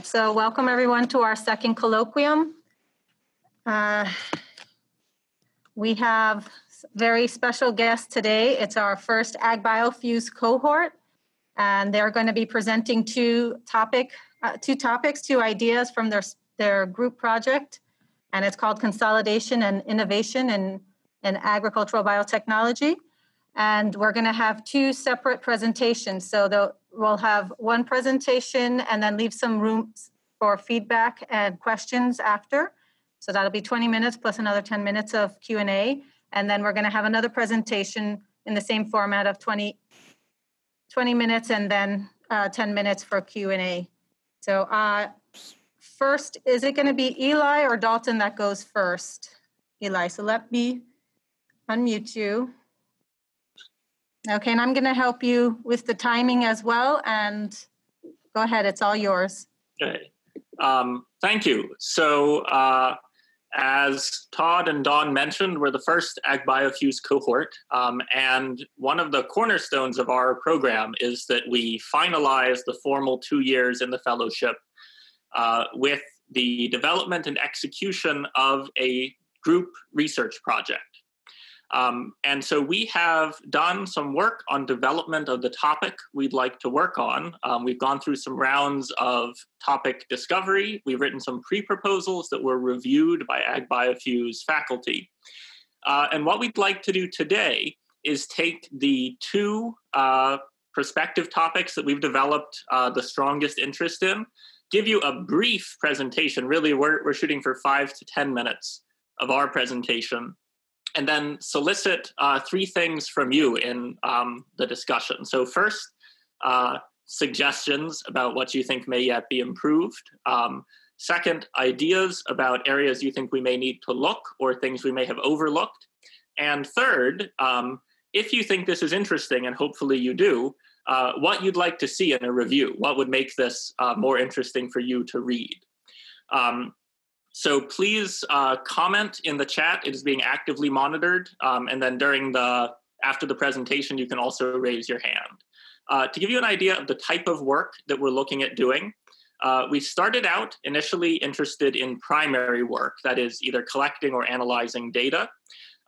right, so welcome everyone to our second colloquium. Uh, we have very special guests today. It's our first AgBioFEWS cohort, and they're going to be presenting two topic, uh, two topics, two ideas from their their group project, and it's called Consolidation and Innovation in, in Agricultural Biotechnology. And we're going to have two separate presentations. So we'll have one presentation and then leave some room for feedback and questions after. So that'll be 20 minutes plus another 10 minutes of Q&A. And then we're going to have another presentation in the same format of 20, 20 minutes and then uh, 10 minutes for Q&A. So uh, first, is it going to be Eli or Dalton that goes first? Eli, so let me unmute you. Okay, and I'm going to help you with the timing as well. And go ahead, it's all yours. Okay. Um, thank you. So, uh, as Todd and Don mentioned, we're the first AgBioFEWS cohort. Um, and one of the cornerstones of our program is that we finalize the formal two years in the fellowship uh, with the development and execution of a group research project. Um, and so we have done some work on development of the topic we'd like to work on. Um, we've gone through some rounds of topic discovery. We've written some pre proposals that were reviewed by AgBioFEWS faculty. Uh, and what we'd like to do today is take the two uh, prospective topics that we've developed uh, the strongest interest in, give you a brief presentation. Really, we're, we're shooting for five to 10 minutes of our presentation and then solicit uh, three things from you in um, the discussion. So, first, uh, suggestions about what you think may yet be improved. Um, second, ideas about areas you think we may need to look or things we may have overlooked. And third, um, if you think this is interesting, and hopefully you do, uh, what you'd like to see in a review. What would make this uh, more interesting for you to read? Um, so please uh, comment in the chat. It is being actively monitored, um, and then during the after the presentation, you can also raise your hand. Uh, to give you an idea of the type of work that we're looking at doing, uh, we started out initially interested in primary work, that is either collecting or analyzing data.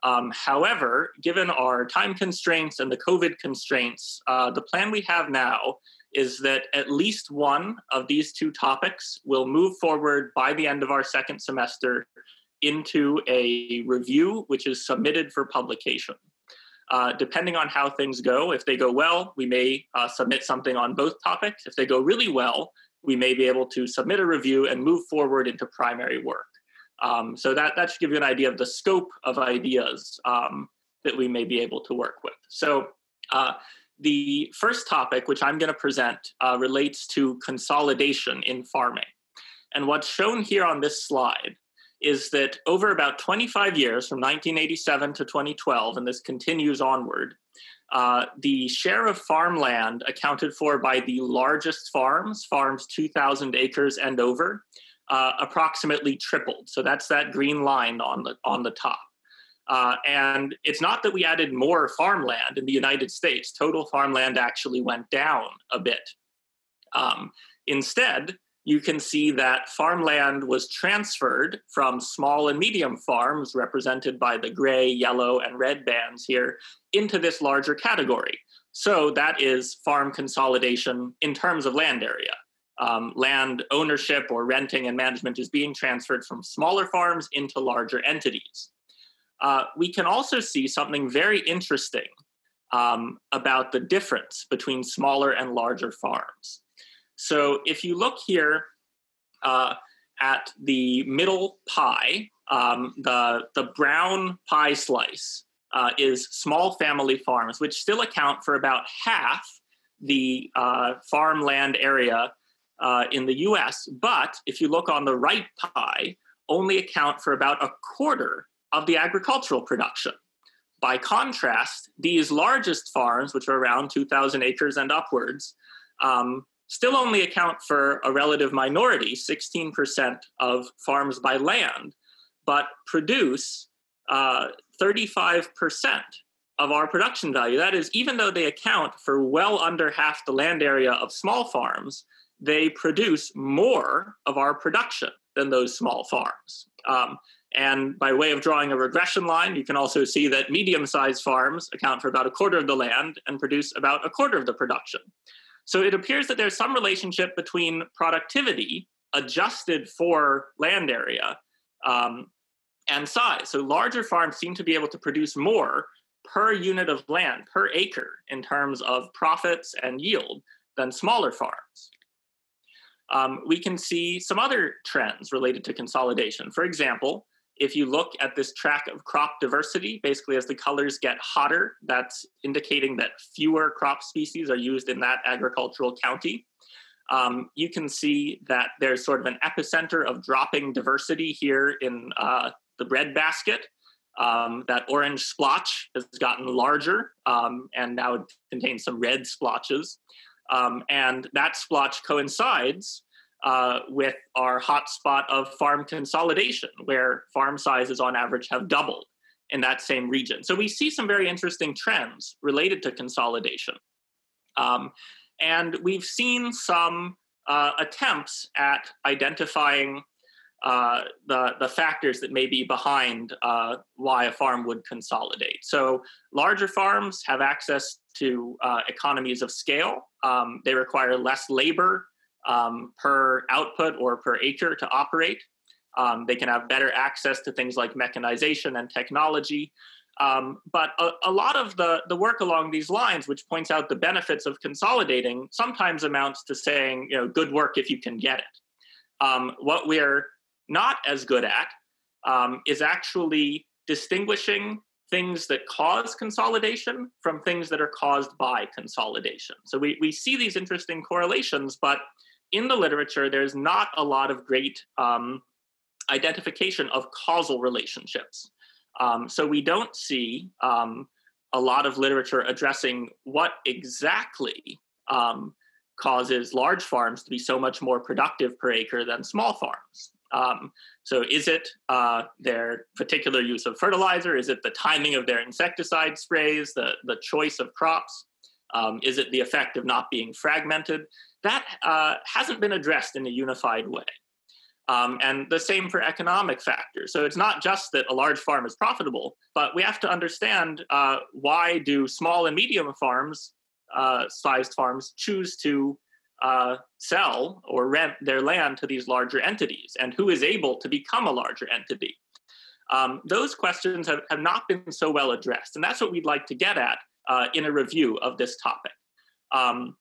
Um, however, given our time constraints and the COVID constraints, uh, the plan we have now is that at least one of these two topics will move forward by the end of our second semester into a review, which is submitted for publication. Uh, depending on how things go, if they go well, we may uh, submit something on both topics. If they go really well, we may be able to submit a review and move forward into primary work. Um, so that, that should give you an idea of the scope of ideas um, that we may be able to work with. So uh, the first topic, which I'm going to present, uh, relates to consolidation in farming. And what's shown here on this slide is that over about 25 years, from 1987 to 2012, and this continues onward, uh, the share of farmland accounted for by the largest farms, farms 2,000 acres and over, uh, approximately tripled. So that's that green line on the on the top. Uh, and it's not that we added more farmland in the United States. Total farmland actually went down a bit. Um, instead, you can see that farmland was transferred from small and medium farms, represented by the gray, yellow, and red bands here, into this larger category. So that is farm consolidation in terms of land area. Um, land ownership or renting and management is being transferred from smaller farms into larger entities uh, we can also see something very interesting um, about the difference between smaller and larger farms. So if you look here uh, at the middle pie, um, the, the brown pie slice uh, is small family farms, which still account for about half the uh, farmland area uh, in the US. But if you look on the right pie, only account for about a quarter of the agricultural production. By contrast, these largest farms, which are around 2,000 acres and upwards, um, still only account for a relative minority, 16% of farms by land, but produce uh, 35% of our production value. That is, even though they account for well under half the land area of small farms, they produce more of our production than those small farms. Um, and by way of drawing a regression line, you can also see that medium sized farms account for about a quarter of the land and produce about a quarter of the production. So it appears that there's some relationship between productivity adjusted for land area um, and size. So larger farms seem to be able to produce more per unit of land, per acre, in terms of profits and yield than smaller farms. Um, we can see some other trends related to consolidation. For example, if you look at this track of crop diversity, basically as the colors get hotter, that's indicating that fewer crop species are used in that agricultural county. Um, you can see that there's sort of an epicenter of dropping diversity here in uh, the bread basket. Um, that orange splotch has gotten larger um, and now it contains some red splotches. Um, and that splotch coincides uh, with our hotspot of farm consolidation, where farm sizes on average have doubled in that same region. So we see some very interesting trends related to consolidation. Um, and we've seen some uh, attempts at identifying uh, the, the factors that may be behind uh, why a farm would consolidate. So, larger farms have access to uh, economies of scale. Um, they require less labor um, per output or per acre to operate. Um, they can have better access to things like mechanization and technology. Um, but a, a, lot of the, the work along these lines, which points out the benefits of consolidating, sometimes amounts to saying, you know, good work if you can get it. Um, what we're not as good at um, is actually distinguishing things that cause consolidation from things that are caused by consolidation. So we, we see these interesting correlations, but in the literature, there's not a lot of great um, identification of causal relationships. Um, so we don't see um, a lot of literature addressing what exactly um, causes large farms to be so much more productive per acre than small farms. Um, so is it uh, their particular use of fertilizer? Is it the timing of their insecticide sprays, the, the choice of crops? Um, is it the effect of not being fragmented? That uh, hasn't been addressed in a unified way. Um, and the same for economic factors. So it's not just that a large farm is profitable, but we have to understand uh, why do small and medium farms, uh, sized farms, choose to uh, sell or rent their land to these larger entities, and who is able to become a larger entity. Um, those questions have, have not been so well addressed, and that's what we'd like to get at uh, in a review of this topic. Um,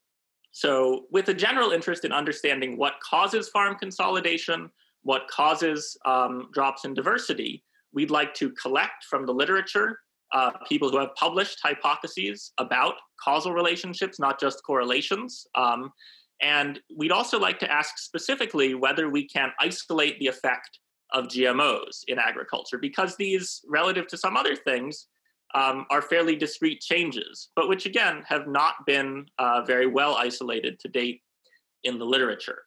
so, with a general interest in understanding what causes farm consolidation, what causes um, drops in diversity, we'd like to collect from the literature uh, people who have published hypotheses about causal relationships, not just correlations. Um, and we'd also like to ask specifically whether we can isolate the effect of GMOs in agriculture, because these, relative to some other things, um, are fairly discrete changes, but which again have not been uh, very well isolated to date in the literature.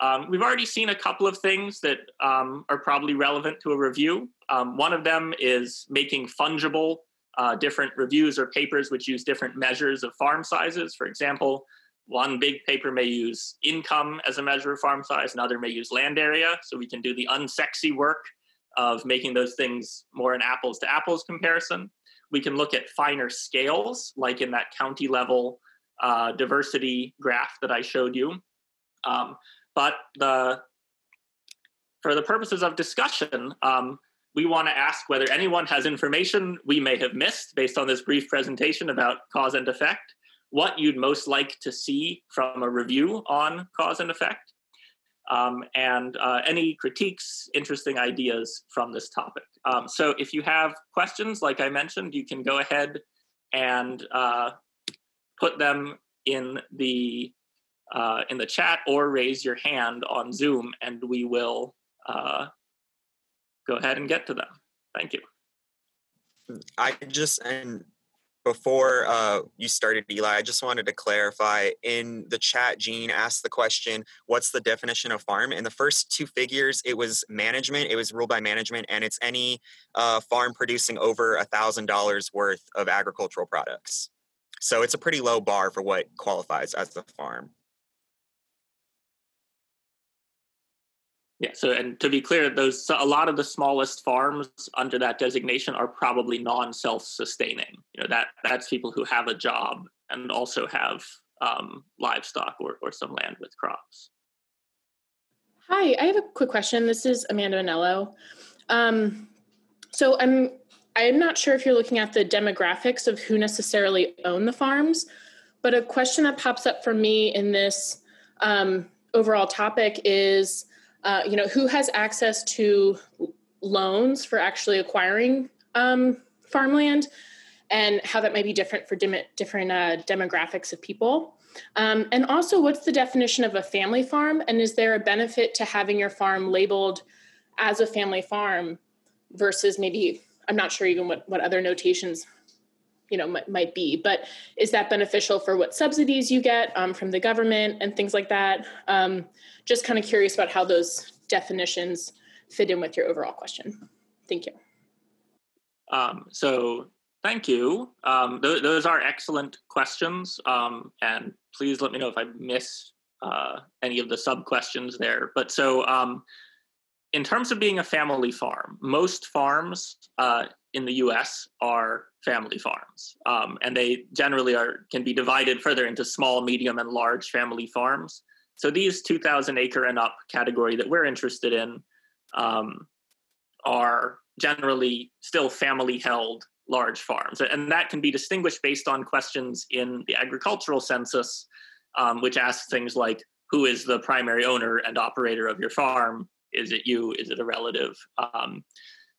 Um, we've already seen a couple of things that um, are probably relevant to a review. Um, one of them is making fungible uh, different reviews or papers which use different measures of farm sizes. For example, one big paper may use income as a measure of farm size, another may use land area. So we can do the unsexy work of making those things more an apples to apples comparison. We can look at finer scales, like in that county level uh, diversity graph that I showed you. Um, but the for the purposes of discussion, um, we want to ask whether anyone has information we may have missed based on this brief presentation about cause and effect, what you'd most like to see from a review on cause and effect, um, and uh, any critiques, interesting ideas from this topic. Um, so if you have questions, like I mentioned, you can go ahead and uh, put them in the uh, in the chat or raise your hand on Zoom, and we will uh, go ahead and get to them. Thank you. I just and before uh, you started, Eli, I just wanted to clarify. In the chat, Gene asked the question, "What's the definition of farm?" In the first two figures, it was management. It was ruled by management, and it's any uh, farm producing over a thousand dollars worth of agricultural products. So it's a pretty low bar for what qualifies as a farm. Yeah. So, and to be clear, those a lot of the smallest farms under that designation are probably non-self-sustaining. You know that that's people who have a job and also have um, livestock or, or some land with crops. Hi, I have a quick question. This is Amanda Anello. Um, so I'm I'm not sure if you're looking at the demographics of who necessarily own the farms, but a question that pops up for me in this um, overall topic is, uh, you know, who has access to loans for actually acquiring um, farmland, and how that may be different for different uh, demographics of people. Um, and also, what's the definition of a family farm? And is there a benefit to having your farm labeled as a family farm versus maybe, I'm not sure even what, what other notations you know might, might be but is that beneficial for what subsidies you get um, from the government and things like that? Um, just kind of curious about how those definitions fit in with your overall question. Thank you. Um, so thank you. Um, th- those are excellent questions um, and please let me know if I miss uh, any of the sub questions there. But so, um, in terms of being a family farm, most farms uh, in the U.S. are family farms, um, and they generally are can be divided further into small, medium, and large family farms. So these 2,000 acre and up category that we're interested in um, are generally still family held large farms. And that can be distinguished based on questions in the agricultural census, um, which asks things like who is the primary owner and operator of your farm? Is it you? Is it a relative? Um,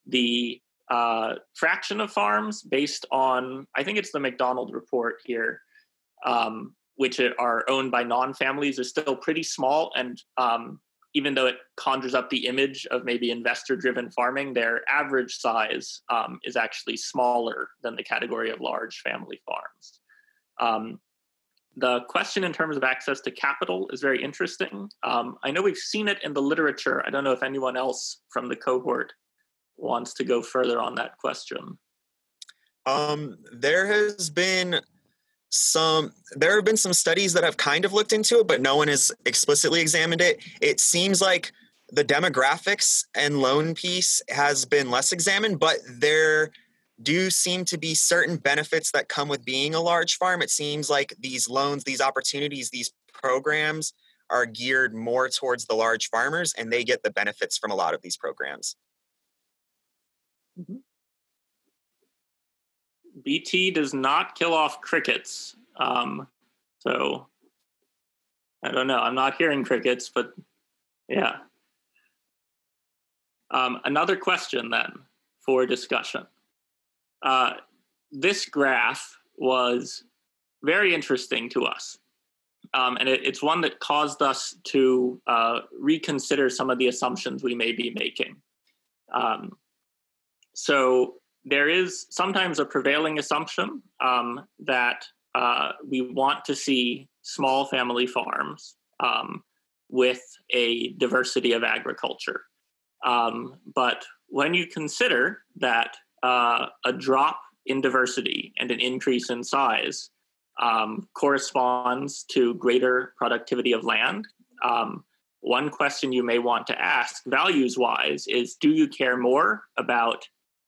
the uh, fraction of farms based on, I think it's the MacDonald report here, um, which are owned by non families, is still pretty small. And um, even though it conjures up the image of maybe investor driven farming, their average size um, is actually smaller than the category of large family farms. Um, the question in terms of access to capital is very interesting. Um, I know we've seen it in the literature. I don't know if anyone else from the cohort wants to go further on that question. Um, there has been some there have been some studies that have kind of looked into it but no one has explicitly examined it. It seems like the demographics and loan piece has been less examined but there do seem to be certain benefits that come with being a large farm. It seems like these loans these opportunities these programs are geared more towards the large farmers and they get the benefits from a lot of these programs mm-hmm. BT does not kill off crickets. Um, so I don't know. I'm not hearing crickets, but yeah. Um, another question then for discussion. Uh, this graph was very interesting to us. Um, and it, it's one that caused us to uh, reconsider some of the assumptions we may be making. Um, so there is sometimes a prevailing assumption um, that uh, we want to see small family farms um, with a diversity of agriculture. Um, but when you consider that uh, a drop in diversity and an increase in size um, corresponds to greater productivity of land, um, one question you may want to ask, values wise, is do you care more about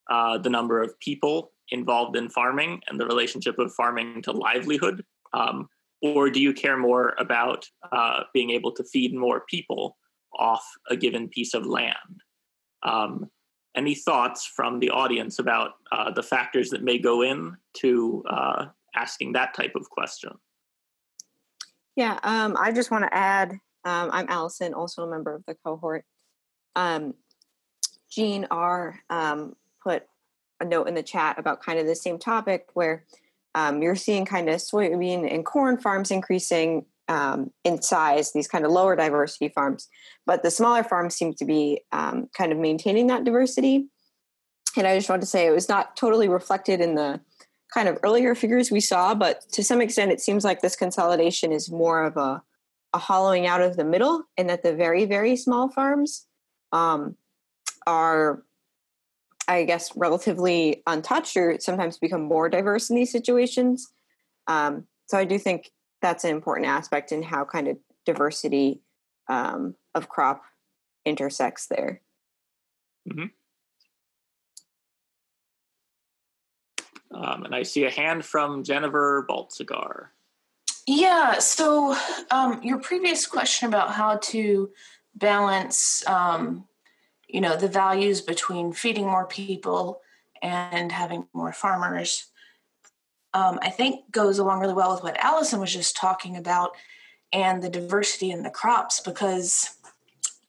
uh, the number of people involved in farming and the relationship of farming to livelihood? Um, or do you care more about uh, being able to feed more people off a given piece of land? Um, any thoughts from the audience about uh, the factors that may go in to uh, asking that type of question? Yeah, um, I just want to add um, I'm Allison, also a member of the cohort. Um, Jean R. Um, put a note in the chat about kind of the same topic where um, you're seeing kind of soybean and corn farms increasing um, in size, these kind of lower diversity farms, but the smaller farms seem to be um, kind of maintaining that diversity. And I just want to say it was not totally reflected in the kind of earlier figures we saw, but to some extent, it seems like this consolidation is more of a, a hollowing out of the middle, and that the very, very small farms um, are I guess, relatively untouched or sometimes become more diverse in these situations. Um, so I do think that's an important aspect in how kind of diversity um, of crop intersects there. Mm-hmm. Um, and I see a hand from Jennifer Baltzegar. Yeah, so um, your previous question about how to balance, um, you know, the values between feeding more people and having more farmers, um, I think goes along really well with what Allison was just talking about and the diversity in the crops because,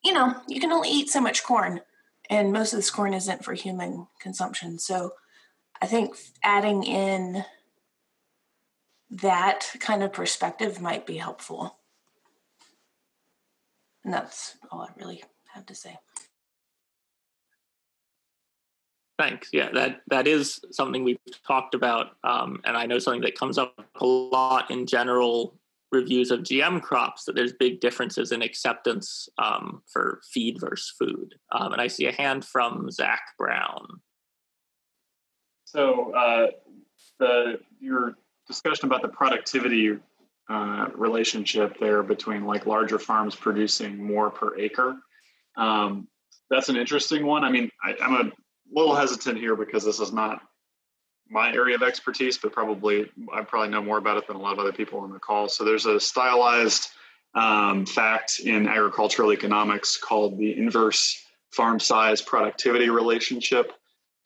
you know, you can only eat so much corn and most of this corn isn't for human consumption. So I think adding in that kind of perspective might be helpful. And that's all I really have to say. Thanks. Yeah, that that is something we've talked about, um, and I know something that comes up a lot in general reviews of GM crops that there's big differences in acceptance um, for feed versus food. Um, and I see a hand from Zach Brown. So uh, the your discussion about the productivity uh, relationship there between like larger farms producing more per acre. Um, that's an interesting one. I mean, I, I'm a little hesitant here because this is not my area of expertise, but probably I probably know more about it than a lot of other people on the call. So there's a stylized um, fact in agricultural economics called the inverse farm size productivity relationship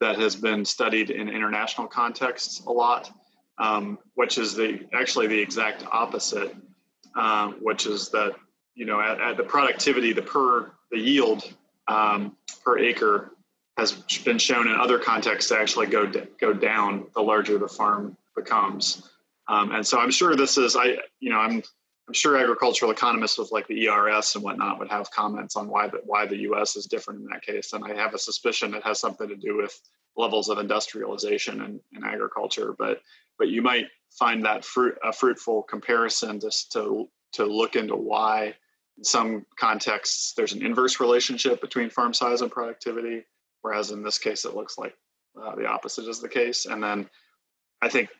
that has been studied in international contexts a lot, um, which is the actually the exact opposite, um, which is that you know at, at, the productivity, the per the yield um, per acre has been shown in other contexts to actually go go down the larger the farm becomes. Um, and so I'm sure this is I you know I'm I'm sure agricultural economists with like the ERS and whatnot would have comments on why the why the U.S. is different in that case. And I have a suspicion it has something to do with levels of industrialization in, in agriculture. But but you might find that fruit a fruitful comparison just to to look into why in some contexts there's an inverse relationship between farm size and productivity whereas in this case it looks like uh, the opposite is the case. And then I think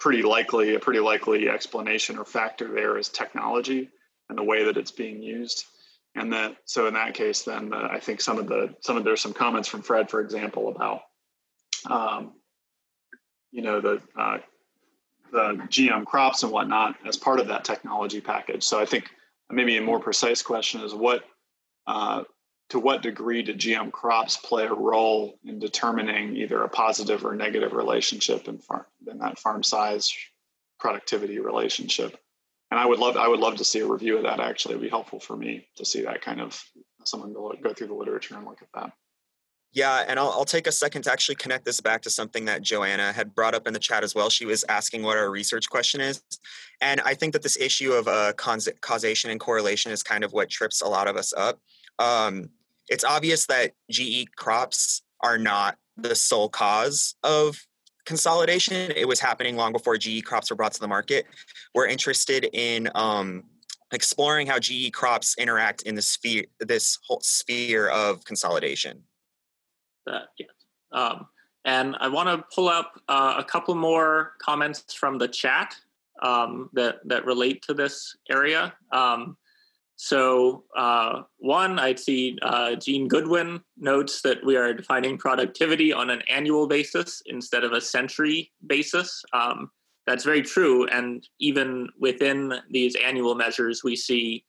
pretty likely a pretty likely explanation or factor there is technology and the way that it's being used. And that so in that case, then uh, I think some of the some of there's some comments from Fred, for example, about um, you know the uh, the GM crops and whatnot as part of that technology package. So I think maybe a more precise question is what uh, to what degree do GM crops play a role in determining either a positive or negative relationship in farm in that farm size productivity relationship? And I would love I would love to see a review of that. Actually, it'd be helpful for me to see that kind of someone look, go through the literature and look at that. Yeah, and I'll, I'll take a second to actually connect this back to something that Joanna had brought up in the chat as well. She was asking what our research question is. And I think that this issue of uh, causation and correlation is kind of what trips a lot of us up. Um, it's obvious that GE crops are not the sole cause of consolidation. It was happening long before GE crops were brought to the market. We're interested in um, exploring how GE crops interact in the sphere, this whole sphere of consolidation. Uh. Um, and I want to pull up uh, a couple more comments from the chat um, that that relate to this area. Um, so, uh, one, I'd see uh, Gene Goodwin notes that we are defining productivity on an annual basis instead of a century basis. Um, that's very true. And even within these annual measures, we see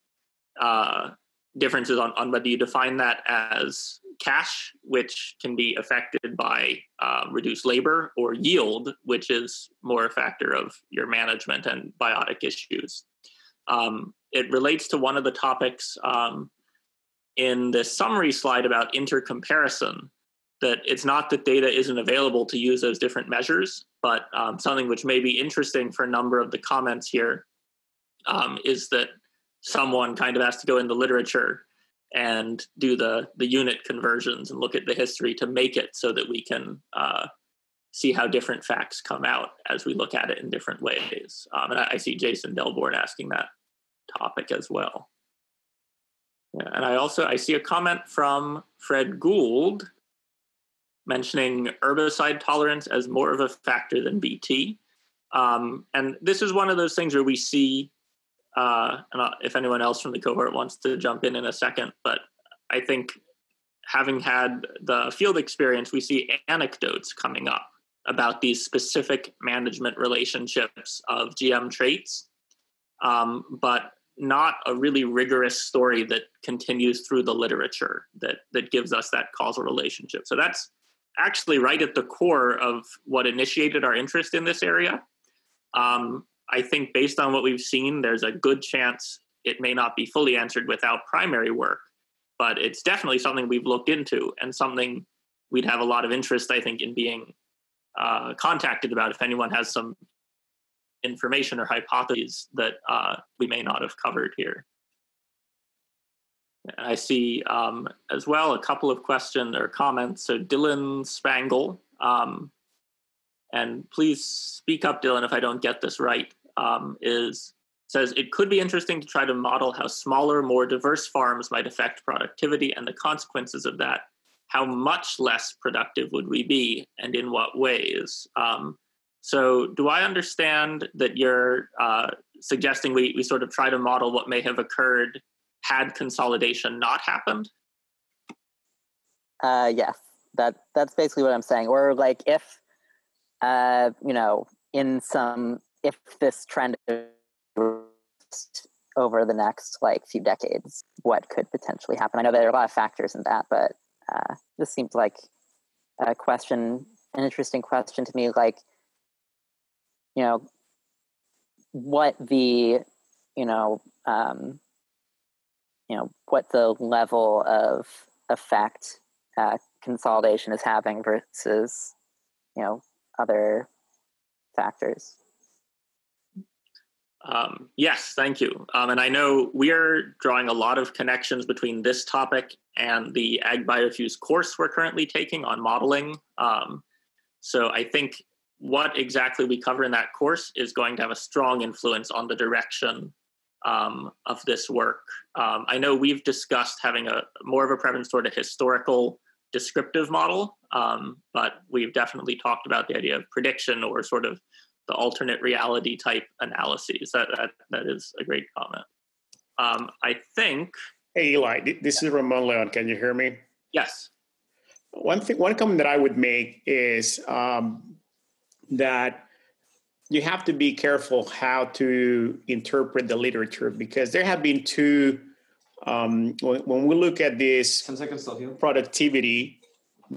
uh, differences on, on whether you define that as cash, which can be affected by uh, reduced labor, or yield, which is more a factor of your management and biotic issues. Um, it relates to one of the topics um, in the summary slide about intercomparison that it's not that data isn't available to use those different measures, but um, something which may be interesting for a number of the comments here um, is that someone kind of has to go in the literature and do the the unit conversions and look at the history to make it so that we can uh, see how different facts come out as we look at it in different ways. Um, and I, I, see Jason Delborn asking that topic as well. Yeah, and I also I see a comment from Fred Gould mentioning herbicide tolerance as more of a factor than BT. Um, and this is one of those things where we see, uh, and if anyone else from the cohort wants to jump in in a second, but I think having had the field experience, we see anecdotes coming up about these specific management relationships of GM traits, um, but not a really rigorous story that continues through the literature that that gives us that causal relationship. So that's actually right at the core of what initiated our interest in this area. Um, I think based on what we've seen, there's a good chance it may not be fully answered without primary work, but it's definitely something we've looked into and something we'd have a lot of interest, I think, in being uh, contacted about if anyone has some information or hypotheses that uh, we may not have covered here. I see um, as well a couple of questions or comments. So Dylan Spangle, um, and please speak up, Dylan, if I don't get this right. Um, is says it could be interesting to try to model how smaller, more diverse farms might affect productivity and the consequences of that. How much less productive would we be, and in what ways? Um, so, do I understand that you're uh, suggesting we, we sort of try to model what may have occurred had consolidation not happened? Uh, yes, that that's basically what I'm saying. Or like if, uh, you know, in some if this trend over the next like few decades, what could potentially happen? I know there are a lot of factors in that, but uh, this seems like a question, an interesting question to me. Like, you know, what the, you know, um, you know, what the level of effect uh, consolidation is having versus, you know, other factors. Um, yes, thank you. Um, and I know we're drawing a lot of connections between this topic and the AgBioFEWS course we're currently taking on modeling. Um, so I think what exactly we cover in that course is going to have a strong influence on the direction um, of this work. Um, I know we've discussed having a more of a preference toward a historical descriptive model, um, but we've definitely talked about the idea of prediction or sort of the alternate reality type analyses. That that, that is a great comment. Um, I think. Hey Eli, this is Ramon Leon. Can you hear me? Yes. One thing, one comment that I would make is um, that you have to be careful how to interpret the literature because there have been two. Um, when, when, we look at this productivity,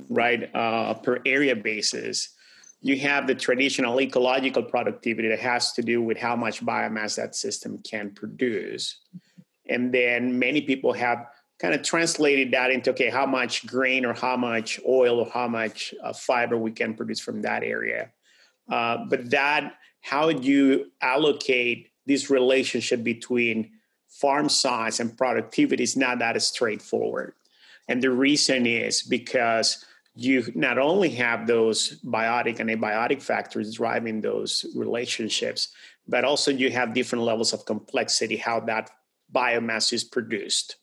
right, uh, per area basis, you have the traditional ecological productivity that has to do with how much biomass that system can produce. And then many people have kind of translated that into okay, how much grain or how much oil or how much uh, fiber we can produce from that area. Uh, but that, how you allocate this relationship between farm size and productivity is not that straightforward. And the reason is because you not only have those biotic and abiotic factors driving those relationships, but also you have different levels of complexity how that biomass is produced.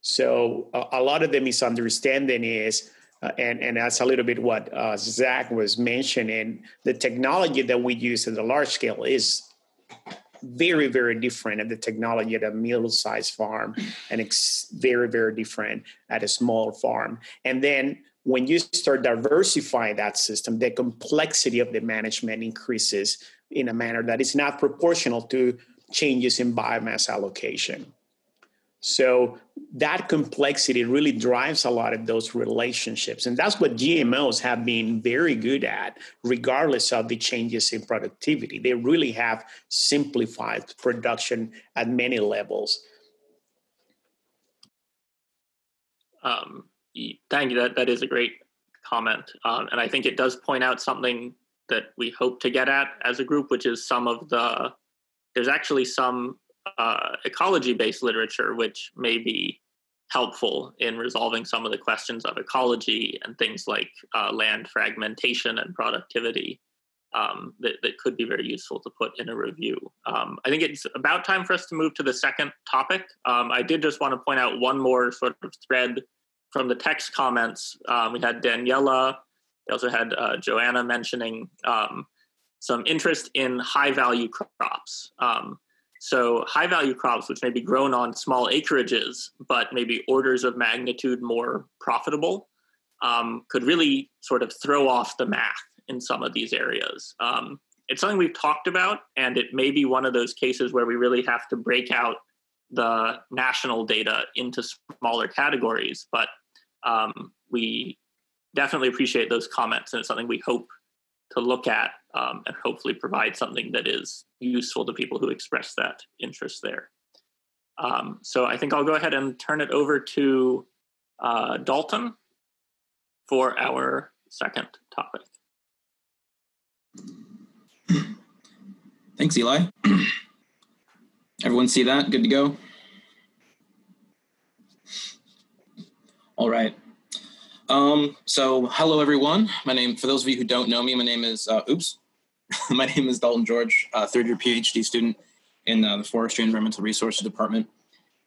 So a lot of the misunderstanding is, uh, and, and that's a little bit what uh, Zach was mentioning, the technology that we use at the large scale is very, very different at the technology at a middle-sized farm, and it's very, very different at a small farm. And then when you start diversifying that system, the complexity of the management increases in a manner that is not proportional to changes in biomass allocation. So that complexity really drives a lot of those relationships. And that's what GMOs have been very good at, regardless of the changes in productivity. They really have simplified production at many levels. Um, thank you. That that is a great comment, um, and I think it does point out something that we hope to get at as a group, which is some of the there's actually some uh, ecology-based literature which may be helpful in resolving some of the questions of ecology and things like uh, land fragmentation and productivity um, that, that could be very useful to put in a review. Um, I think it's about time for us to move to the second topic. Um, I did just want to point out one more sort of thread from the text comments, um, we had Daniela. We also had uh, Joanna mentioning um, some interest in high value crops. So high value crops, which may be grown on small acreages, but maybe orders of magnitude more profitable, um, could really sort of throw off the math in some of these areas. Um, it's something we've talked about, and it may be one of those cases where we really have to break out the national data into smaller categories. But um, we definitely appreciate those comments, and it's something we hope to look at um, and hopefully provide something that is useful to people who express that interest there. Um, so I think I'll go ahead and turn it over to uh, Dalton for our second topic. Thanks, Eli. Everyone see that? Good to go? All right. Um, so, hello, everyone. My name, for those of you who don't know me, my name is, uh, oops, my name is Dalton George, uh, third year PhD student in uh, the Forestry and Environmental Resources Department.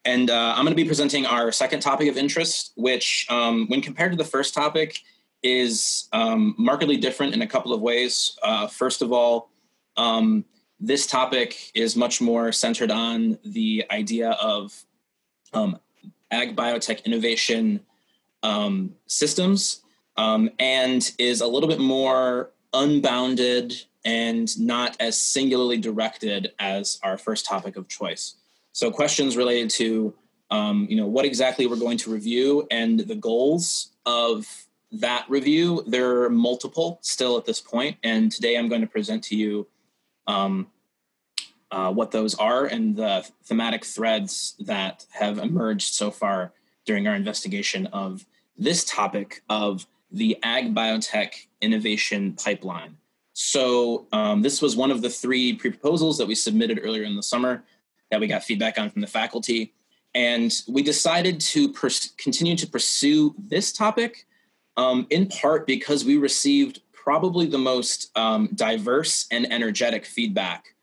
And uh, I'm going to be presenting our second topic of interest, which, um, when compared to the first topic, is um, markedly different in a couple of ways. Uh, first of all, um, this topic is much more centered on the idea of um, ag biotech innovation um, systems um, and is a little bit more unbounded and not as singularly directed as our first topic of choice. So questions related to um, you know what exactly we're going to review and the goals of that review. There are multiple still at this point, and today I'm going to present to you um, uh, what those are and the thematic threads that have emerged so far during our investigation of this topic of the ag biotech innovation pipeline. So, um, this was one of the three pre proposals that we submitted earlier in the summer that we got feedback on from the faculty. And we decided to pers- continue to pursue this topic um, in part because we received probably the most um, diverse and energetic feedback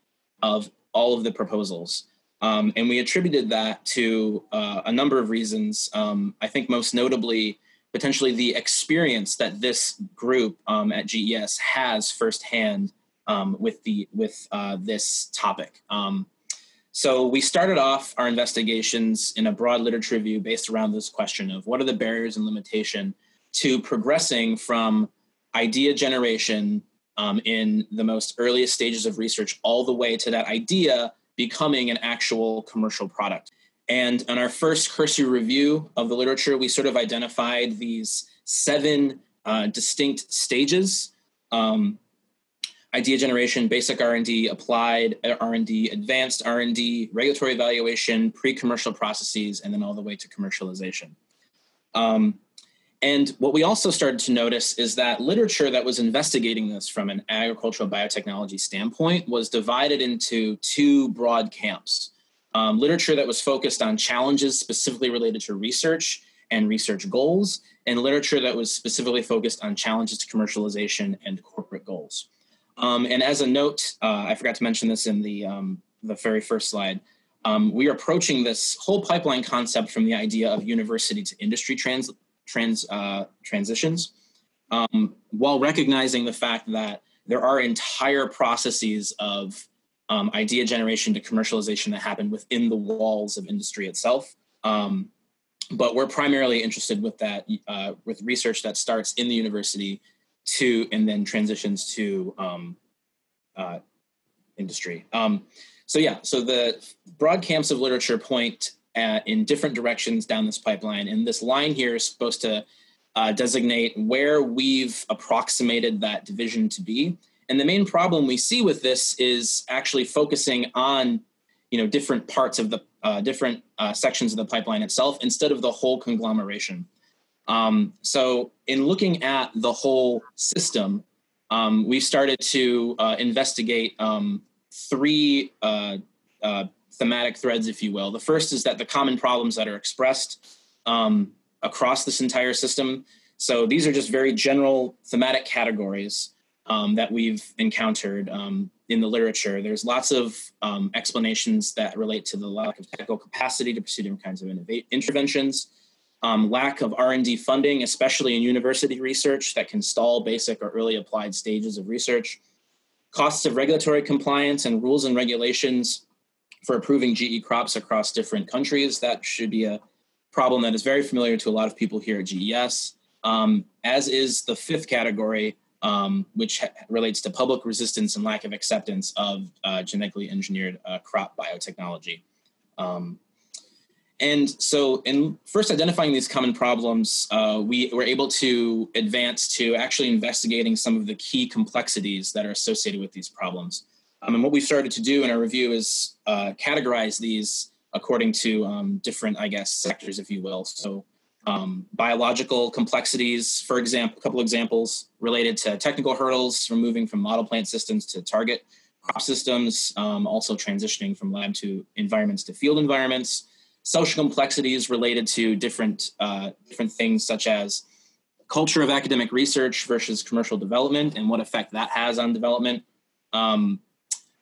of all of the proposals. Um, and we attributed that to uh, a number of reasons. Um, I think most notably, potentially the experience that this group um, at GES has firsthand um, with the with uh, this topic. Um, so we started off our investigations in a broad literature review based around this question of what are the barriers and limitation to progressing from idea generation um, in the most earliest stages of research all the way to that idea becoming an actual commercial product. And on our first cursory review of the literature, we sort of identified these seven uh, distinct stages. Um, idea generation, basic R&D, applied R&D, advanced R&D, regulatory evaluation, pre-commercial processes, and then all the way to commercialization. Um, and what we also started to notice is that literature that was investigating this from an agricultural biotechnology standpoint was divided into two broad camps. Um, literature that was focused on challenges specifically related to research and research goals, and literature that was specifically focused on challenges to commercialization and corporate goals. Um, and as a note, uh, I forgot to mention this in the, um, the very first slide. Um, we are approaching this whole pipeline concept from the idea of university to industry trans- trans uh, transitions, um, while recognizing the fact that there are entire processes of um, idea generation to commercialization that happen within the walls of industry itself. Um, but we're primarily interested with that uh, with research that starts in the university to and then transitions to um, uh, industry. Um, so yeah, so the broad camps of literature point at, in different directions down this pipeline. And this line here is supposed to uh, designate where we've approximated that division to be. And the main problem we see with this is actually focusing on, you know, different parts of the uh, different uh, sections of the pipeline itself instead of the whole conglomeration. Um, so, in looking at the whole system, um, we started to uh, investigate um, three uh, uh, thematic threads, if you will. The first is that the common problems that are expressed um, across this entire system. So these are just very general thematic categories um, that we've encountered um, in the literature. There's lots of um, explanations that relate to the lack of technical capacity to pursue different kinds of innovate interventions. Um, lack of r&d funding especially in university research that can stall basic or early applied stages of research costs of regulatory compliance and rules and regulations for approving GE crops across different countries. That should be a problem that is very familiar to a lot of people here at GES, um, as is the fifth category, um, which ha- relates to public resistance and lack of acceptance of uh, genetically engineered uh, crop biotechnology. Um, and so, in first identifying these common problems, uh, we were able to advance to actually investigating some of the key complexities that are associated with these problems. Um, and what we started to do in our review is uh, categorize these according to um, different, I guess, sectors, if you will. So, um, biological complexities, for example, a couple examples related to technical hurdles from moving from model plant systems to target crop systems, um, also transitioning from lab to environments to field environments. Social complexities related to different uh, different things such as culture of academic research versus commercial development and what effect that has on development. Um,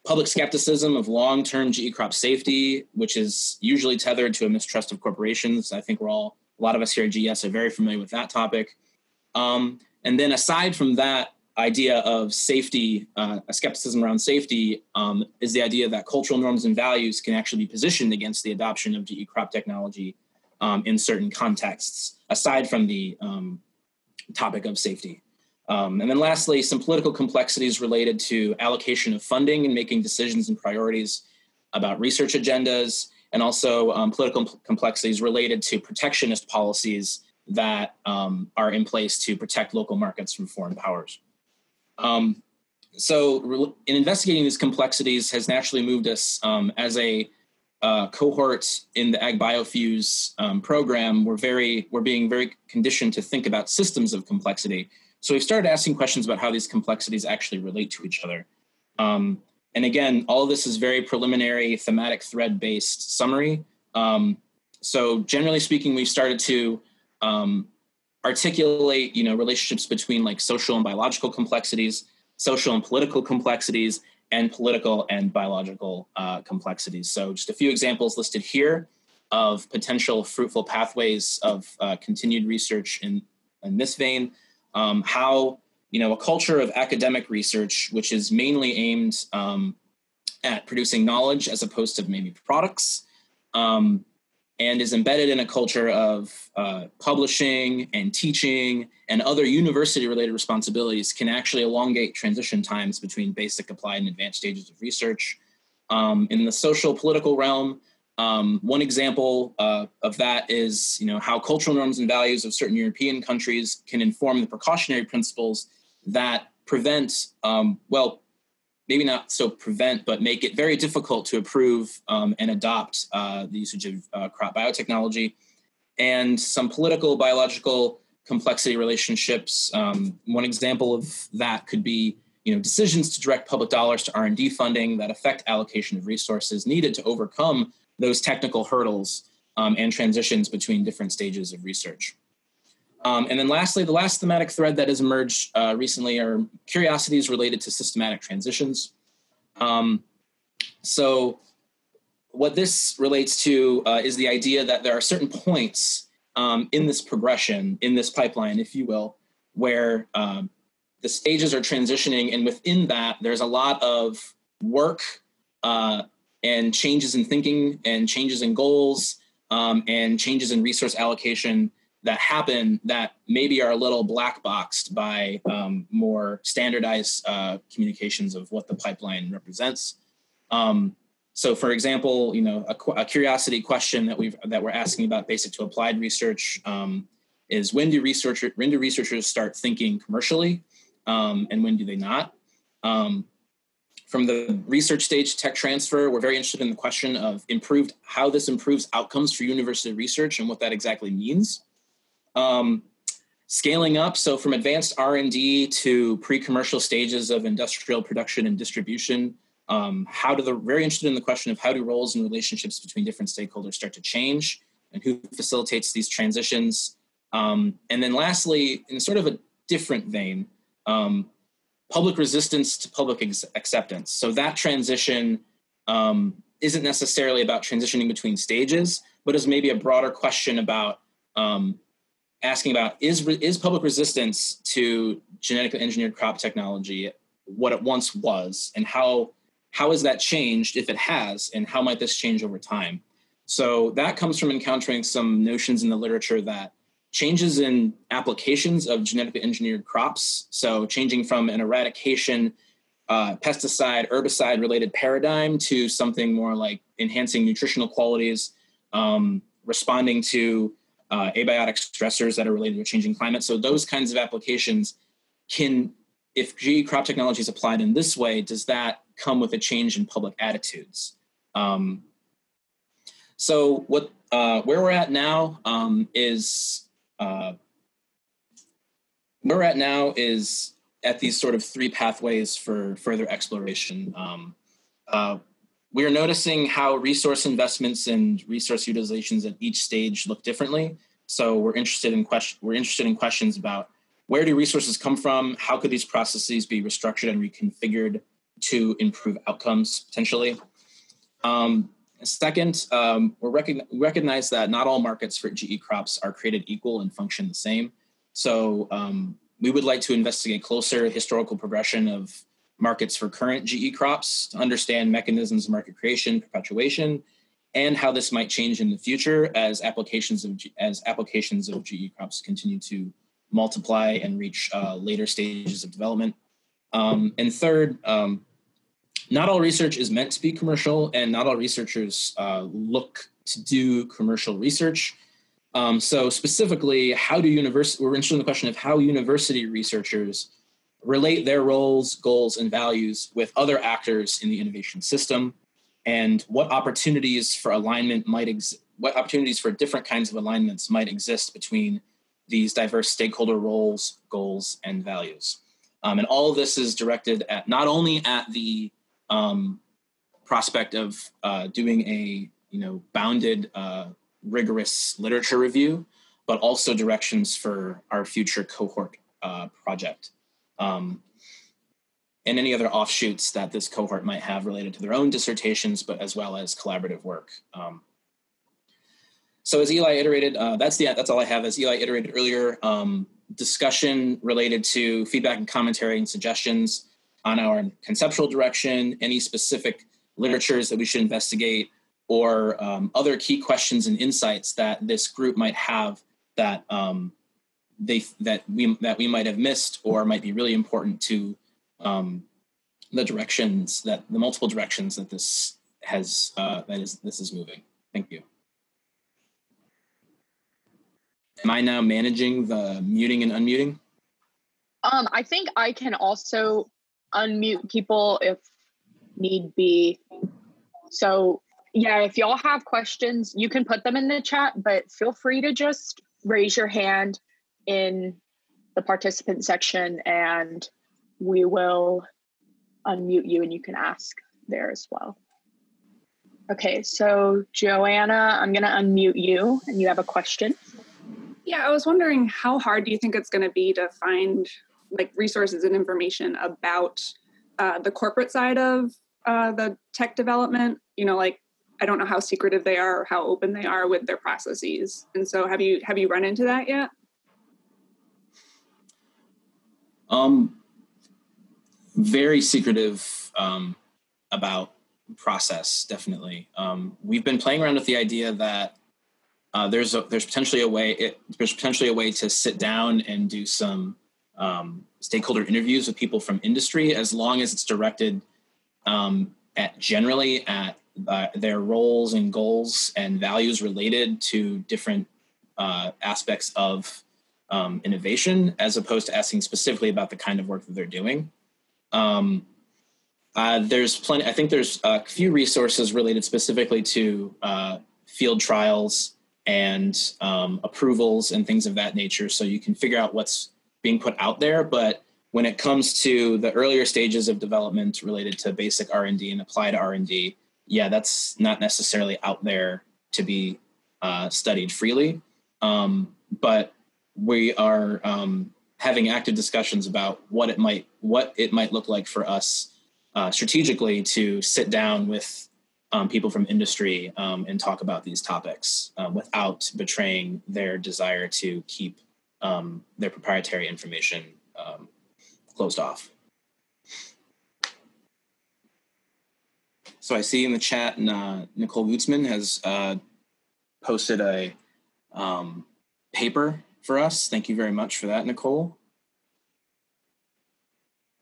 public skepticism of long-term GE crop safety, which is usually tethered to a mistrust of corporations. I think we're all a lot of us here at GES are very familiar with that topic. Um, and then aside from that idea of safety, uh, a skepticism around safety um, is the idea that cultural norms and values can actually be positioned against the adoption of GE crop technology um, in certain contexts, aside from the um, topic of safety. Um, and then lastly, some political complexities related to allocation of funding and making decisions and priorities about research agendas and also um, political complexities related to protectionist policies that um, are in place to protect local markets from foreign powers. Um, so, in investigating these complexities, has naturally moved us um, as a uh, cohort in the AgBioFEWS um, program. We're very we're being very conditioned to think about systems of complexity. So we've started asking questions about how these complexities actually relate to each other. Um, and again, all this is very preliminary, thematic thread based summary. Um, so generally speaking, we've started to um, articulate, you know, relationships between like social and biological complexities, social and political complexities, and political and biological uh, complexities. So just a few examples listed here of potential fruitful pathways of uh, continued research in, in this vein. Um, how you know, a culture of academic research, which is mainly aimed um, at producing knowledge as opposed to maybe products, um, and is embedded in a culture of uh, publishing and teaching and other university related responsibilities, can actually elongate transition times between basic, applied, and advanced stages of research. Um, in the social political realm, um, one example uh, of that is, you know, how cultural norms and values of certain European countries can inform the precautionary principles that prevent, um, well, maybe not so prevent, but make it very difficult to approve um, and adopt uh, the usage of uh, crop biotechnology, and some political biological complexity relationships. Um, one example of that could be you know decisions to direct public dollars to r&d funding that affect allocation of resources needed to overcome those technical hurdles um, and transitions between different stages of research um, and then lastly, the last thematic thread that has emerged uh, recently are curiosities related to systematic transitions. Um, so what this relates to uh, is the idea that there are certain points um, in this progression, in this pipeline, if you will, where um, the stages are transitioning, and within that, there's a lot of work uh, and changes in thinking, and changes in goals, um, and changes in resource allocation that happen that maybe are a little black boxed by um, more standardized uh, communications of what the pipeline represents. Um, so, for example, you know, a, a, curiosity question that we've that we're asking about basic to applied research um, is when do researchers when do researchers start thinking commercially, um, and when do they not? From the research stage to tech transfer, we're very interested in the question of improved how this improves outcomes for university research and what that exactly means. Um, scaling up, so from advanced R&D to pre-commercial stages of industrial production and distribution, um, how do the very interested in the question of how do roles and relationships between different stakeholders start to change and who facilitates these transitions um, and then lastly in sort of a different vein um, public resistance to public ex- acceptance so that transition um, isn't necessarily about transitioning between stages but is maybe a broader question about um, asking about is is public resistance to genetically engineered crop technology what it once was, and how how has that changed if it has, and how might this change over time? So that comes from encountering some notions in the literature that changes in applications of genetically engineered crops, so changing from an eradication uh, pesticide, herbicide related paradigm to something more like enhancing nutritional qualities, um, responding to uh, abiotic stressors that are related to changing climate. So those kinds of applications can, if GE crop technology is applied in this way, does that come with a change in public attitudes? Um, so what uh, where we're at now um, is uh, where we're at now is at these sort of three pathways for further exploration. Um, uh, we are noticing how resource investments and resource utilizations at each stage look differently. So we're interested in question we're interested in questions about where do resources come from? How could these processes be restructured and reconfigured to improve outcomes potentially? Um, second, um, we recogn- recognize that not all markets for GE crops are created equal and function the same. So um, we would like to investigate closer historical progression of markets for current GE crops to understand mechanisms of market creation, perpetuation, and how this might change in the future as applications of as applications of GE crops continue to multiply and reach uh, later stages of development. Um, and third, um, not all research is meant to be commercial, and not all researchers uh, look to do commercial research. Um, so specifically, how do university? We're interested in the question of how university researchers relate their roles, goals, and values with other actors in the innovation system, and what opportunities for alignment might exist. What opportunities for different kinds of alignments might exist between these diverse stakeholder roles, goals, and values. Um, and all of this is directed at not only at the um, prospect of uh, doing a you know bounded uh, rigorous literature review, but also directions for our future cohort uh, project. Um, and any other offshoots that this cohort might have related to their own dissertations, but as well as collaborative work. Um, so as Eli iterated, uh, that's the that's all I have. As Eli iterated earlier, um, discussion related to feedback and commentary and suggestions on our conceptual direction, any specific literatures that we should investigate, or um, other key questions and insights that this group might have that um, they that we that we might have missed or might be really important to um, the directions that the multiple directions that this has uh, that is this is moving. Thank you. Am I now managing the muting and unmuting? Um, I think I can also unmute people if need be. So yeah, if y'all have questions, you can put them in the chat, but feel free to just raise your hand in the participant section and we will unmute you and you can ask there as well. Okay, so Joanna, I'm going to unmute you and you have a question. Yeah, I was wondering how hard do you think it's going to be to find like resources and information about uh, the corporate side of uh, the tech development? You know, like I don't know how secretive they are or how open they are with their processes. And so have you have you run into that yet? Um very secretive um, about process definitely um, we've been playing around with the idea that uh, there's a, there's potentially a way it, there's potentially a way to sit down and do some um, stakeholder interviews with people from industry as long as it's directed um, at generally at uh, their roles and goals and values related to different uh, aspects of um, innovation, as opposed to asking specifically about the kind of work that they're doing. Um, uh, there's plenty. I think there's a few resources related specifically to uh, field trials and um, approvals and things of that nature, so you can figure out what's being put out there. But when it comes to the earlier stages of development related to basic R&D and applied R&D, yeah, that's not necessarily out there to be uh, studied freely. Um, but we are um, having active discussions about what it might what it might look like for us uh, strategically to sit down with um, people from industry um, and talk about these topics uh, without betraying their desire to keep um, their proprietary information um, closed off. so I see in the chat, uh, Nicole Wutzman has uh, posted a um, paper for us. Thank you very much for that, Nicole.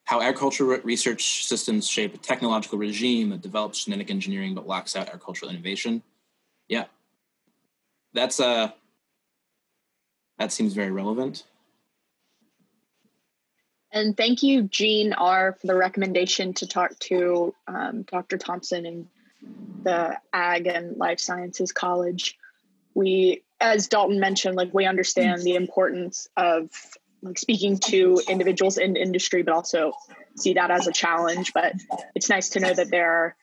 How agricultural research systems shape a technological regime that develops genetic engineering but locks out agricultural innovation. Yeah, that's uh, that seems very relevant. And thank you, Jean R., for the recommendation to talk to um, Dr. Thompson and the Ag and Life Sciences College. We, as Dalton mentioned, like we understand the importance of like speaking to individuals in industry, but also see that as a challenge. But it's nice to know that there are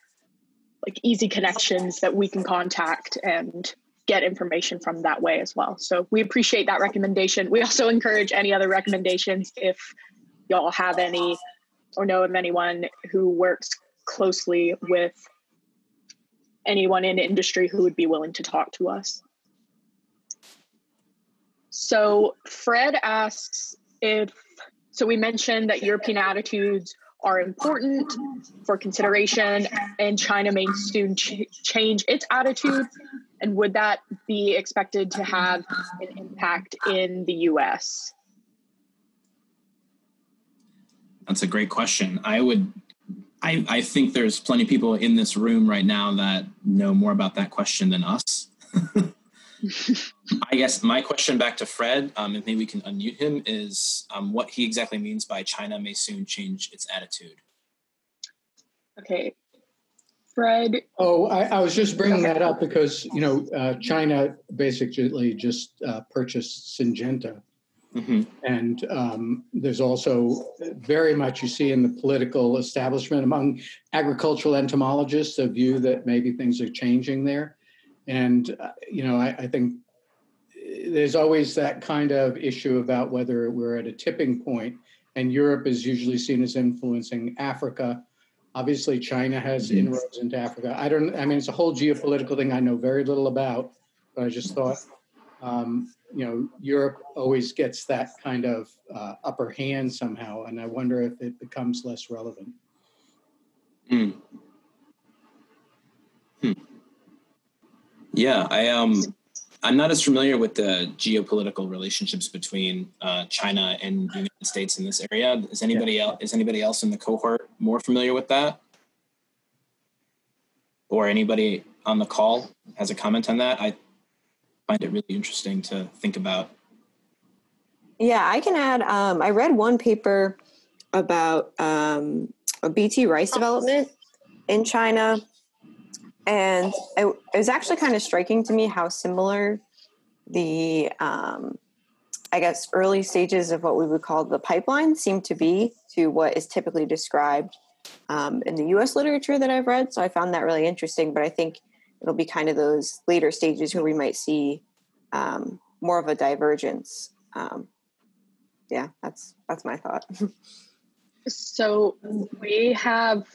like easy connections that we can contact and get information from that way as well. So we appreciate that recommendation. We also encourage any other recommendations if y'all have any or know of anyone who works closely with anyone in industry who would be willing to talk to us. So Fred asks if, so we mentioned that European attitudes are important for consideration and China may soon ch- change its attitude. And would that be expected to have an impact in the US? That's a great question. I would, I, I think there's plenty of people in this room right now that know more about that question than us. I guess my question back to Fred, um, maybe we can unmute him, is um, what he exactly means by China may soon change its attitude. Okay. Fred? Oh, I, I was just bringing that up because, you know, uh, China basically just uh, purchased Syngenta. Mm-hmm. And um, there's also very much you see in the political establishment among agricultural entomologists a view that maybe things are changing there. And, uh, you know, I, I, think there's always that kind of issue about whether we're at a tipping point, and Europe is usually seen as influencing Africa. Obviously, China has mm-hmm. inroads into Africa. I don't, I mean, it's a whole geopolitical thing I know very little about, but I just thought, um, you know, Europe always gets that kind of uh, upper hand somehow, and I wonder if it becomes less relevant. Mm. Hmm. Yeah, I um I'm not as familiar with the geopolitical relationships between uh, China and the United States in this area. Is anybody yeah. else is anybody else in the cohort more familiar with that? Or anybody on the call has a comment on that? I find it really interesting to think about. Yeah, I can add. Um, I read one paper about um, a BT rice development in China and it, it was actually kind of striking to me how similar the um, i guess early stages of what we would call the pipeline seem to be to what is typically described um, in the us literature that i've read. So i found that really interesting but i think it'll be kind of those later stages where we might see um, more of a divergence. Um, yeah that's that's my thought. So we have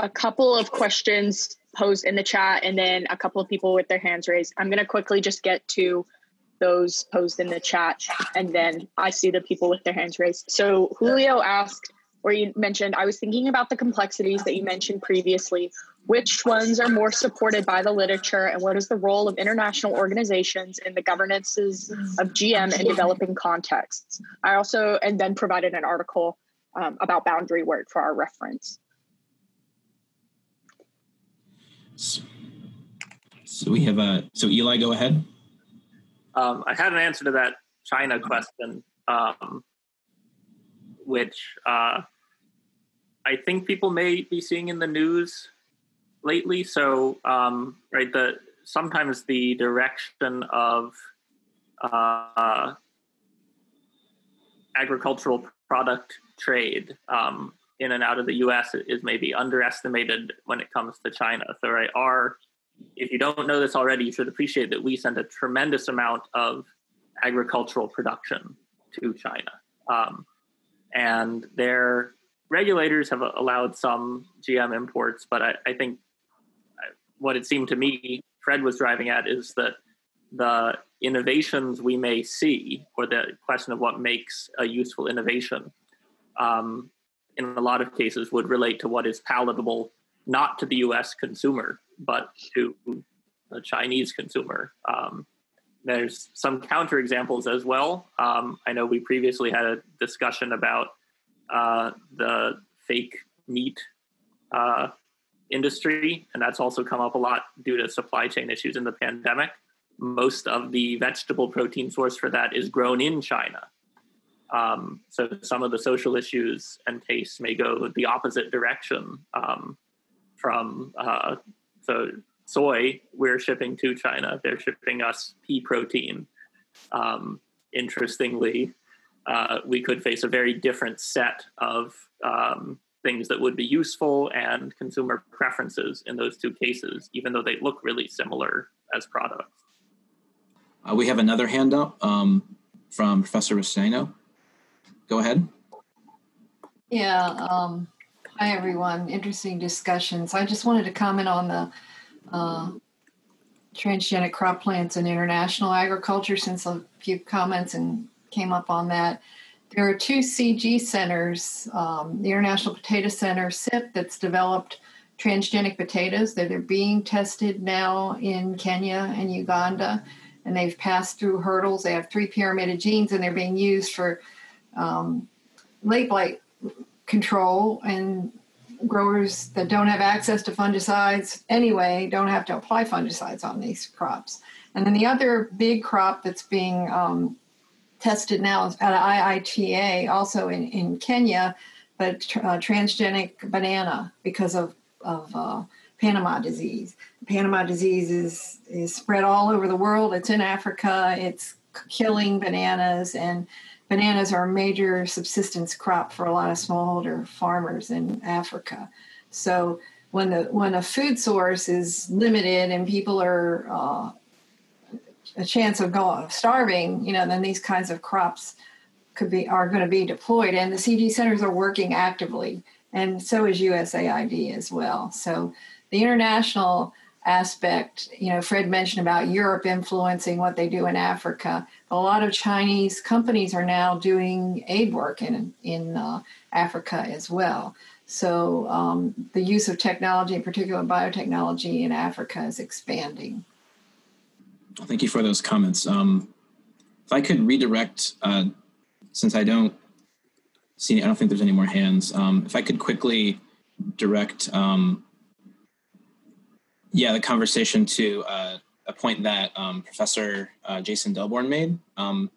a couple of questions posed in the chat and then a couple of people with their hands raised. I'm going to quickly just get to those posed in the chat and then I see the people with their hands raised. So Julio asked, or you mentioned, I was thinking about the complexities that you mentioned previously. Which ones are more supported by the literature, and what is the role of international organizations in the governances of GM in developing contexts? I also, and then provided an article um, about boundary work for our reference. So we have a so Eli, go ahead. Um, I had an answer to that China question, um, which uh, I think people may be seeing in the news lately. So um, right, the sometimes the direction of uh, agricultural product trade um, in and out of the U.S. is maybe underestimated when it comes to China. So, right, our if you don't know this already, you should appreciate that we send a tremendous amount of agricultural production to China, um, and their regulators have allowed some GM imports. But I, I think what it seemed to me Fred was driving at is that the innovations we may see, or the question of what makes a useful innovation, um, in a lot of cases would relate to what is palatable not to the US consumer, but to the Chinese consumer. Um, there's some counterexamples as well. Um, I know we previously had a discussion about uh, the fake meat uh, industry, and that's also come up a lot due to supply chain issues in the pandemic. Most of the vegetable protein source for that is grown in China. Um, so some of the social issues and tastes may go the opposite direction um, from uh, so soy we're shipping to China. They're shipping us pea protein. Um, interestingly, uh, we could face a very different set of um, things that would be useful and consumer preferences in those two cases, even though they look really similar as products. Uh, we have another hand up um, from Professor Ristaino. Go ahead. Yeah. Um, hi, everyone. Interesting discussions. I just wanted to comment on the uh, transgenic crop plants and international agriculture since a few comments and came up on that. There are two CG centers, um, the International Potato Center, CIP, that's developed transgenic potatoes that are being tested now in Kenya and Uganda. And they've passed through hurdles. They have three pyramided genes and they're being used for um, late blight control and growers that don't have access to fungicides anyway don't have to apply fungicides on these crops. And then the other big crop that's being um, tested now at IITA, also in, in Kenya, but uh, transgenic banana because of, of uh, Panama disease. Panama disease is, is spread all over the world. It's in Africa. It's killing bananas, and bananas are a major subsistence crop for a lot of smallholder farmers in Africa. So when the when a food source is limited and people are uh, a chance of going starving, you know, then these kinds of crops could be are going to be deployed, and the CG centers are working actively, and so is USAID as well. So the international aspect, you know, Fred mentioned about Europe influencing what they do in Africa. A lot of Chinese companies are now doing aid work in in uh, Africa as well. So um, the use of technology, in particular biotechnology, in Africa is expanding. Thank you for those comments. Um, if I could redirect, uh, since I don't see, I don't think there's any more hands. Um, if I could quickly direct, um, yeah, the conversation to uh, a point that um, Professor uh, Jason Delborn made. Um,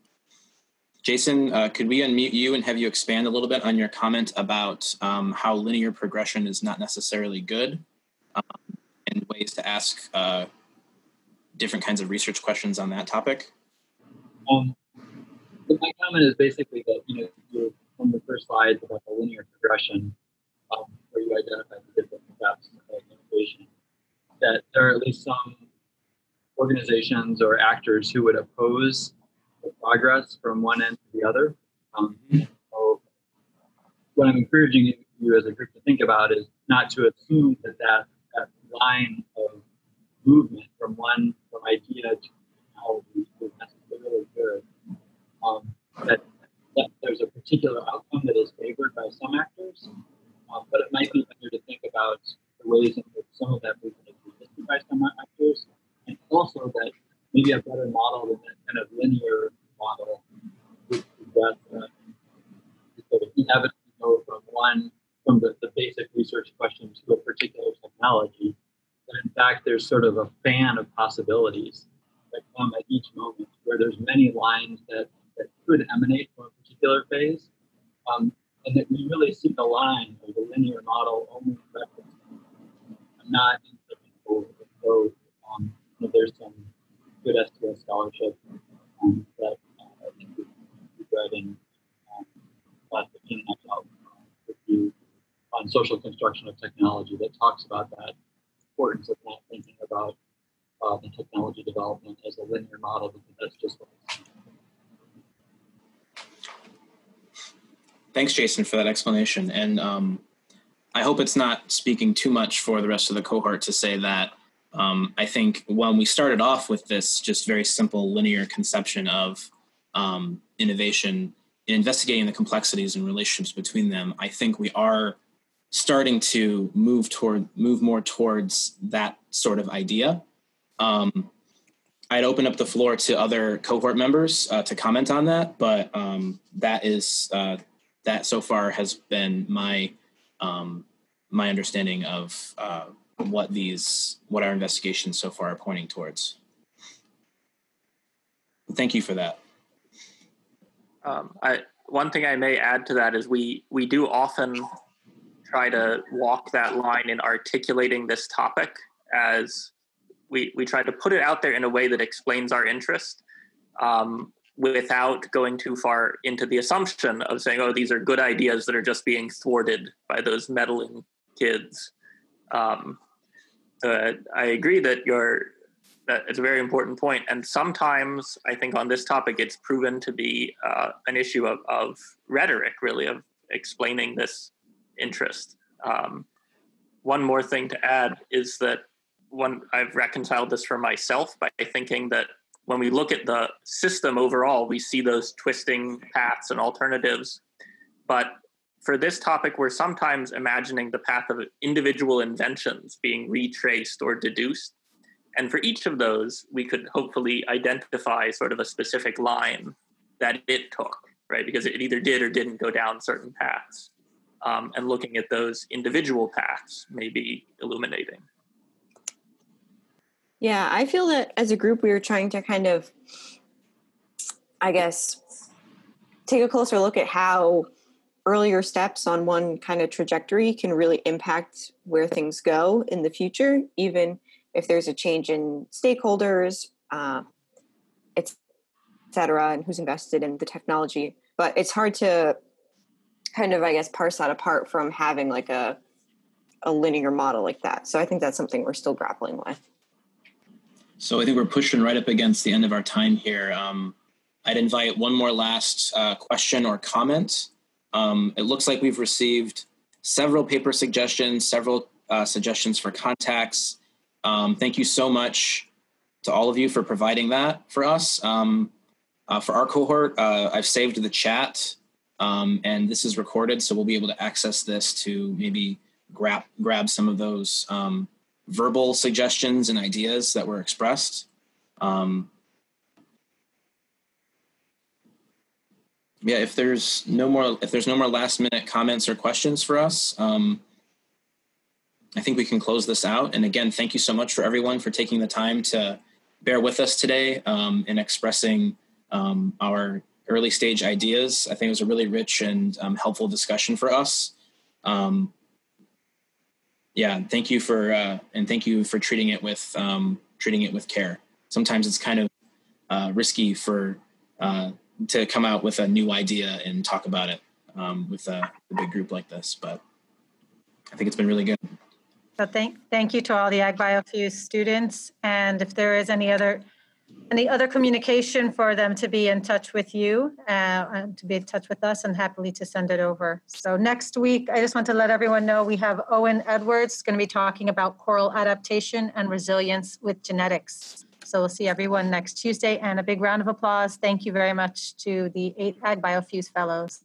Jason, uh, could we unmute you and have you expand a little bit on your comment about um, how linear progression is not necessarily good and ways to ask uh, different kinds of research questions on that topic? Um, my comment is basically that you know from the first slides about the linear progression, um, where you identify the different steps of the innovation, that there are at least some organizations or actors who would oppose the progress from one end to the other. Um, so what I'm encouraging you as a group to think about is not to assume that that, that line of movement from one from idea to technology is necessarily good. Um, that, that, there's a particular outcome that is favored by some actors, um, but it might be better to think about the ways in which some of that movement is and also that maybe a better model than that kind of linear model that sort of inevitably go from one from the, the basic research question to a particular technology. But in fact, there's sort of a fan of possibilities that come at each moment, where there's many lines that, that could emanate from a particular phase, um, and that we really see the line or the linear model only reference, not in So um, you know, there's some good STS scholarship um, that uh, I think we, we read in um, class 15 review on social construction of technology that talks about that importance of not thinking about uh, the technology development as a linear model because that's just what Thanks, Jason, for that explanation. And um, I hope it's not speaking too much for the rest of the cohort to say that um, I think when we started off with this just very simple linear conception of um, innovation in investigating the complexities and relationships between them, I think we are starting to move toward move more towards that sort of idea. Um, I'd open up the floor to other cohort members uh, to comment on that, but um, that is uh, that so far has been my um, my understanding of uh, what these what our investigations so far are pointing towards. Thank you for that. Um, I, one thing I may add to that is we we do often try to walk that line in articulating this topic as we we try to put it out there in a way that explains our interest um, without going too far into the assumption of saying, "Oh, these are good ideas that are just being thwarted by those meddling kids." Um, uh, I agree that you're that it's a very important point, and sometimes I think on this topic it's proven to be uh, an issue of, of rhetoric, really, of explaining this interest. Um, one more thing to add is that one I've reconciled this for myself by thinking that when we look at the system overall, we see those twisting paths and alternatives. But for this topic, we're sometimes imagining the path of individual inventions being retraced or deduced. And for each of those, we could hopefully identify sort of a specific line that it took, right? Because it either did or didn't go down certain paths. Um, and looking at those individual paths may be illuminating. Yeah, I feel that as a group, we were trying to kind of, I guess, take a closer look at how earlier steps on one kind of trajectory can really impact where things go in the future, even if there's a change in stakeholders, uh, et cetera, and who's invested in the technology. But it's hard to kind of, I guess, parse that apart from having like a a linear model like that. So I think that's something we're still grappling with. So I think we're pushing right up against the end of our time here. Um, I'd invite one more last uh, question or comment. Um, it looks like we've received several paper suggestions, several uh, suggestions for contacts. Um, thank you so much to all of you for providing that for us. Um, uh, for our cohort, uh, I've saved the chat um, and this is recorded, so we'll be able to access this to maybe grab grab some of those um, verbal suggestions and ideas that were expressed. Um, yeah, if there's no more if there's no more last minute comments or questions for us, um, I think we can close this out. And again, thank you so much for everyone for taking the time to bear with us today um, in expressing um, our early stage ideas. I think it was a really rich and um, helpful discussion for us. Um, yeah, thank you for uh, and thank you for treating it with um, treating it with care. Sometimes it's kind of uh, risky for uh, to come out with a new idea and talk about it um, with a, a, big group like this, but I think it's been really good. So thank thank you to all the AgBioFEWS students, and if there is any other any other communication for them to be in touch with you uh, to be in touch with us and happily to send it over. So next week, I just want to let everyone know we have Owen Edwards going to be talking about coral adaptation and resilience with genetics. So we'll see everyone next Tuesday and a big round of applause. Thank you very much to the eight AgBioFEWS Fellows.